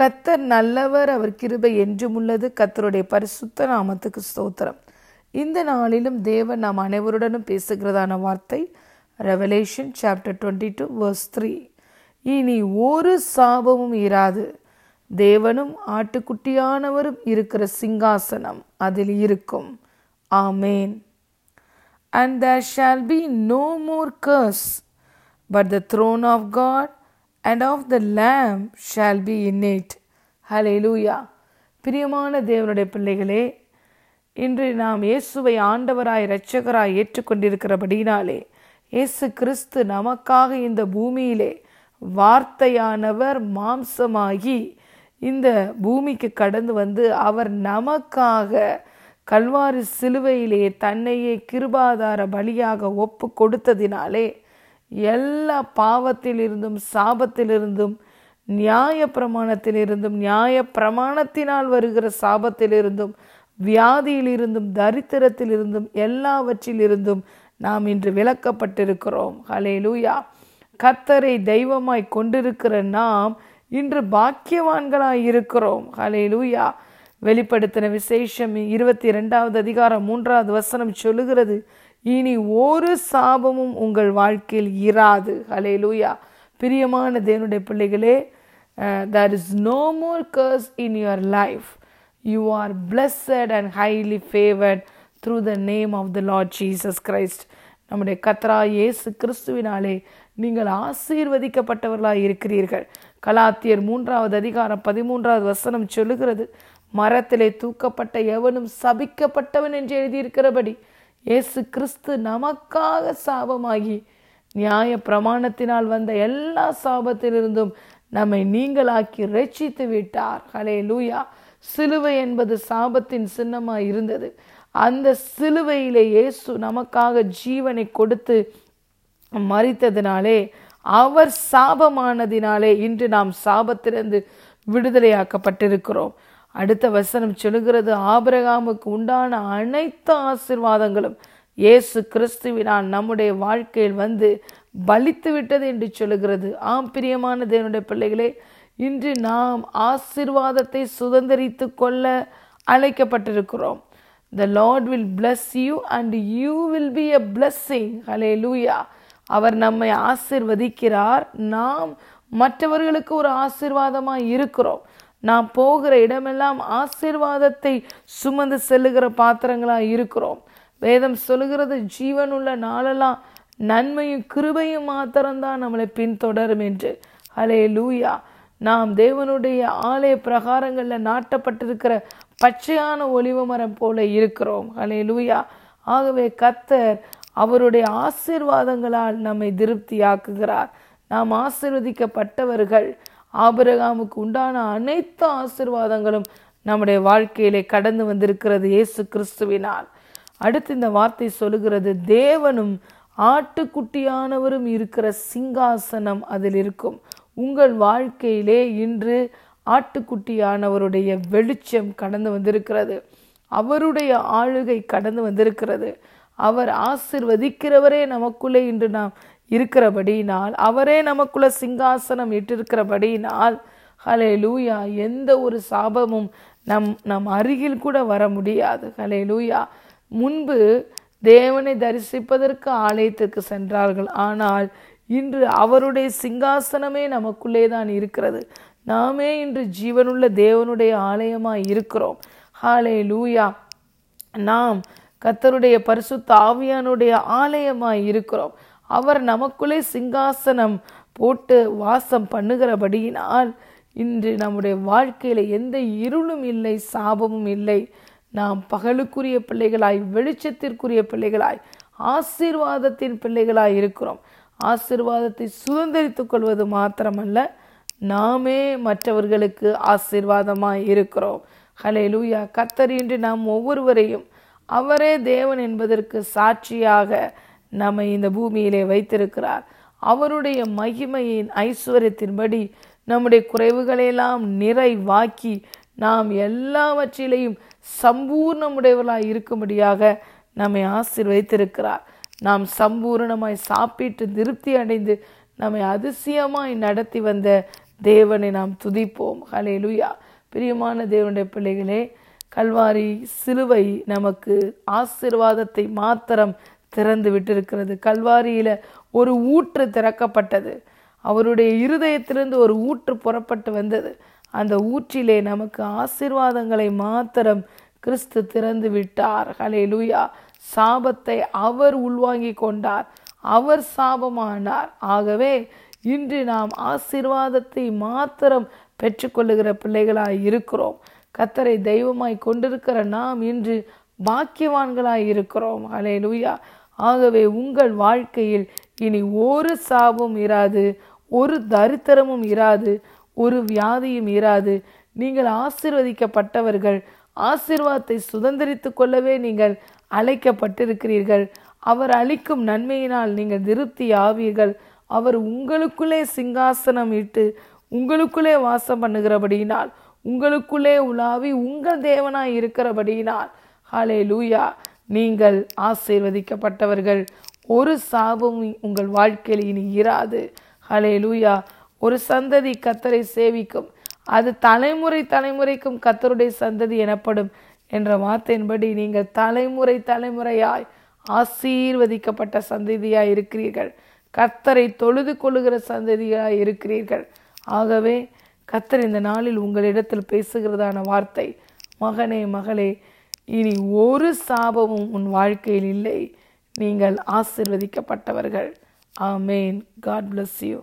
கத்தர் நல்லவர் அவர் கிருபை என்றும் உள்ளது. கத்தருடைய பரிசுத்த நாமத்துக்கு ஸ்தோத்திரம். இந்த நாளிலும் தேவன் நாம் அனைவருடனும் பேசுகிறதான வார்த்தை revelation chapter twenty two verse three இனி ஒரு சாபமும் இராது. தேவனும் ஆட்டுக்குட்டியானவரும் இருக்கிற சிங்காசனம் அதில் இருக்கும். ஆமேன். And there shall be no more curse but the throne of God and of the Lamb shall be in it. லூயா பிரியமான தேவனுடைய பிள்ளைகளே இன்று நாம் இயேசுவை ஆண்டவராய் இரட்சகராய் ஏற்றுக்கொண்டிருக்கிறபடினாலே இயேசு கிறிஸ்து நமக்காக இந்த பூமியிலே வார்த்தையானவர் மாம்சமாகி இந்த பூமிக்கு கடந்து வந்து அவர் நமக்காக கல்வாரி சிலுவையிலே தன்னையே கிருபாதார பலியாக ஒப்பு கொடுத்ததினாலே எல்லா பாவத்திலிருந்தும் சாபத்திலிருந்தும் நியாய பிரமாணத்திலிருந்தும் நியாய பிரமாணத்தினால் வருகிற சாபத்திலிருந்தும் வியாதியிலிருந்தும் தரித்திரத்திலிருந்தும் எல்லாவற்றிலிருந்தும் நாம் இன்று விளக்கப்பட்டிருக்கிறோம். ஹலே லூயா கத்தரை தெய்வமாய் கொண்டிருக்கிற நாம் இன்று பாக்கியவான்களாய் இருக்கிறோம். ஹலே லூயா வெளிப்படுத்தின விசேஷம் இருபத்தி ரெண்டாவது அதிகாரம் மூன்றாவது வசனம் சொல்லுகிறது. இனி ஒரு சாபமும் உங்கள் வாழ்க்கையில் இராது. ஹலே லூயா பிரியமான தேவனுடைய பிள்ளைகளே there is no more curse in your life you are blessed and highly favoured through the name of the Lord Jesus Christ நம்முடைய கத்ரா இயேசு கிறிஸ்துவினாலே நீங்கள் ஆசீர்வதிக்கப்பட்டவர்களாக இருக்கிறீர்கள். கலாத்தியர் மூன்றாவது அதிகாரம் பதிமூன்றாவது வசனம் சொல்லுகிறது மரத்திலே தூக்கப்பட்ட எவனும் சபிக்கப்பட்டவன் என்று எழுதியிருக்கிறபடி. இயேசு கிறிஸ்து நமக்காக சாபமாகி நியாய பிரமாணத்தினால் வந்த எல்லா சாபத்திலிருந்தும் நம்மை நீங்களாக்கி ரட்சித்து விட்டார். ஹலே லூயா சிலுவை என்பது சாபத்தின் சின்னமாக இருந்தது. அந்த சிலுவையிலே இயேசு நமக்காக ஜீவனை கொடுத்து மறித்ததினாலே அவர் சாபமானதினாலே இன்று நாம் சாபத்திலிருந்து விடுதலையாக்கப்பட்டிருக்கிறோம். அடுத்த வசனம் சொல்லுகிறது ஆபரகாமுக்கு உண்டான அனைத்து ஆசிர்வாதங்களும் இயேசு கிறிஸ்துவினால் நம்முடைய வாழ்க்கையில் வந்து பலித்து விட்டது என்று சொல்லுகிறது. ஆம் பிரியமான தேவனுடைய பிள்ளைகளே இன்று நாம் ஆசிர்வாதத்தை சுதந்திரித்து கொள்ள அழைக்கப்பட்டிருக்கிறோம். The Lord will bless you and you will be a blessing hallelujah அவர் நம்மை ஆசிர்வதிக்கிறார். நாம் மற்றவர்களுக்கு ஒரு ஆசிர்வாதமாக இருக்கிறோம். நாம் போகிற இடமெல்லாம் ஆசிர்வாதத்தை சுமந்து செல்லுகிற பாத்திரங்களாக இருக்கிறோம். வேதம் சொல்லுகிறது ஜீவனுள்ள நாளெல்லாம் நன்மையும் கிருபையும் மாத்திரம்தான் நம்மளை பின்தொடரும் என்று. ஹலே லூயா நாம் தேவனுடைய ஆலய பிரகாரங்களில் நாட்டப்பட்டிருக்கிற பச்சையான ஒளிவு மரம் போல இருக்கிறோம். ஹலே லூயா ஆகவே கத்தர் அவருடைய ஆசீர்வாதங்களால் நம்மை திருப்தியாக்குகிறார். நாம் ஆசிர்வதிக்கப்பட்டவர்கள். ஆபிரகாமுக்கு உண்டான அனைத்து ஆசிர்வாதங்களும் நம்முடைய வாழ்க்கையிலே கடந்து வந்திருக்கிறது இயேசு கிறிஸ்துவினால். அடுத்து இந்த வார்த்தை சொல்லுகிறது தேவனும் ஆட்டுக்குட்டியானவரும் இருக்கிற சிங்காசனம் அதில் இருக்கும். உங்கள் வாழ்க்கையிலே இன்று ஆட்டுக்குட்டியானவருடைய வெளிச்சம் கடந்து வந்திருக்கிறது. அவருடைய ஆளுகை கடந்து வந்திருக்கிறது. அவர் ஆசிர்வதிக்கிறவரே நமக்குள்ளே இன்று நாம் இருக்கிறபடியினால் அவரே நமக்குள்ள சிங்காசனம் இட்டிருக்கிறபடியினால் ஹலே லூயா எந்த ஒரு சாபமும் நம் நம் அருகில் கூட வர முடியாது. ஹலே லூயா முன்பு தேவனை தரிசிப்பதற்கு ஆலயத்திற்கு சென்றார்கள். ஆனால் இன்று அவருடைய சிங்காசனமே நமக்குள்ளே தான் இருக்கிறது. நாமே இன்று ஜீவனுள்ள தேவனுடைய ஆலயமாய் இருக்கிறோம். ஹாலே லூயா நாம் கத்தருடைய பரிசுத்த ஆவியானுடைய ஆலயமாய் இருக்கிறோம். அவர் நமக்குள்ளே சிங்காசனம் போட்டு வாசம் பண்ணுகிறபடியினால் இன்று நம்முடைய வாழ்க்கையில எந்த இருளும் இல்லை சாபமும் இல்லை. நாம் பகலுக்குரிய பிள்ளைகளாய் வெளிச்சத்திற்குரிய பிள்ளைகளாய் ஆசீர்வாதத்தின் பிள்ளைகளாய் இருக்கிறோம். ஆசீர்வாதத்தை சுதந்திரித்துக் கொள்வது மாத்திரமல்ல நாமே மற்றவர்களுக்கு ஆசீர்வாதமாய் இருக்கிறோம். ஹலே லூயா கத்தர் இன்று நாம் ஒவ்வொருவரையும் அவரே தேவன் என்பதற்கு சாட்சியாக நம்மை இந்த பூமியிலே வைத்திருக்கிறார். அவருடைய மகிமையின் ஐஸ்வர்யத்தின்படி நம்முடைய குறைவுகளையெல்லாம் நிறைவாக்கி நாம் எல்லாவற்றிலையும் சம்பூர்ணமுடையவர்களாய் இருக்கும்படியாக நம்மை ஆசீர்வதித்திருக்கிறார். நாம் சம்பூரணமாய் சாப்பிட்டு திருப்தி அடைந்து நம்மை அதிசயமாய் நடத்தி வந்த தேவனை நாம் துதிப்போம். ஹலே லுயா பிரியமான தேவனுடைய பிள்ளைகளே கல்வாரி சிலுவை நமக்கு ஆசிர்வாதத்தை மாத்திரம் திறந்து விட்டிருக்கிறது. கல்வாரியில ஒரு ஊற்று திறக்கப்பட்டது. அவருடைய இருதயத்திலிருந்து ஒரு ஊற்று புறப்பட்டு வந்தது. அந்த ஊற்றிலே நமக்கு ஆசிர்வாதங்களை மாத்திரம் கிறிஸ்து திறந்து விட்டார். ஹலே லூயா சாபத்தை அவர் உள்வாங்கி கொண்டார். அவர் சாபமானார். ஆகவே இன்று நாம் ஆசிர்வாதத்தை மாத்திரம் பெற்றுக்கொள்ளுகிற பிள்ளைகளாய் இருக்கிறோம். கத்தரை தெய்வமாய் கொண்டிருக்கிற நாம் இன்று பாக்கியவான்களாய் இருக்கிறோம். அலே லூயா ஆகவே உங்கள் வாழ்க்கையில் இனி ஒரு சாபம் இராது ஒரு தரித்திரமும் இராது ஒரு வியாதியும் இராது. நீங்கள் ஆசிர்வதிக்கப்பட்டவர்கள் ஆசிர்வாதத்தை சுதந்திரித்து கொள்ளவே நீங்கள் அழைக்கப்பட்டிருக்கிறீர்கள். அவர் அளிக்கும் நன்மையினால் நீங்கள் திருப்தி ஆவீர்கள். அவர் உங்களுக்குள்ளே சிங்காசனம் இட்டு உங்களுக்குள்ளே வாசம் பண்ணுகிறபடியினால் உங்களுக்குள்ளே உலாவி உங்கள் தேவனாய் இருக்கிறபடியினால் ஹலே லூயா நீங்கள் ஆசீர்வதிக்கப்பட்டவர்கள். ஒரு சாபம் உங்கள் வாழ்க்கையில் இனி இராது. ஹலே லூயா ஒரு சந்ததி கத்தரை சேவிக்கும். அது தலைமுறை தலைமுறைக்கும் கத்தருடைய சந்ததி எனப்படும் என்ற வார்த்தையின்படி நீங்கள் தலைமுறை தலைமுறையாய் ஆசீர்வதிக்கப்பட்ட சந்ததியாய் இருக்கிறீர்கள். கத்தரை தொழுது கொள்ளுகிற சந்ததியாய் இருக்கிறீர்கள். ஆகவே கத்தர் இந்த நாளில் உங்களிடத்தில் பேசுகிறதான வார்த்தை மகனே மகளே இனி ஒரு சாபமும் உன் வாழ்க்கையில் இல்லை. நீங்கள் ஆசிர்வதிக்கப்பட்டவர்கள். ஆமேன். God bless you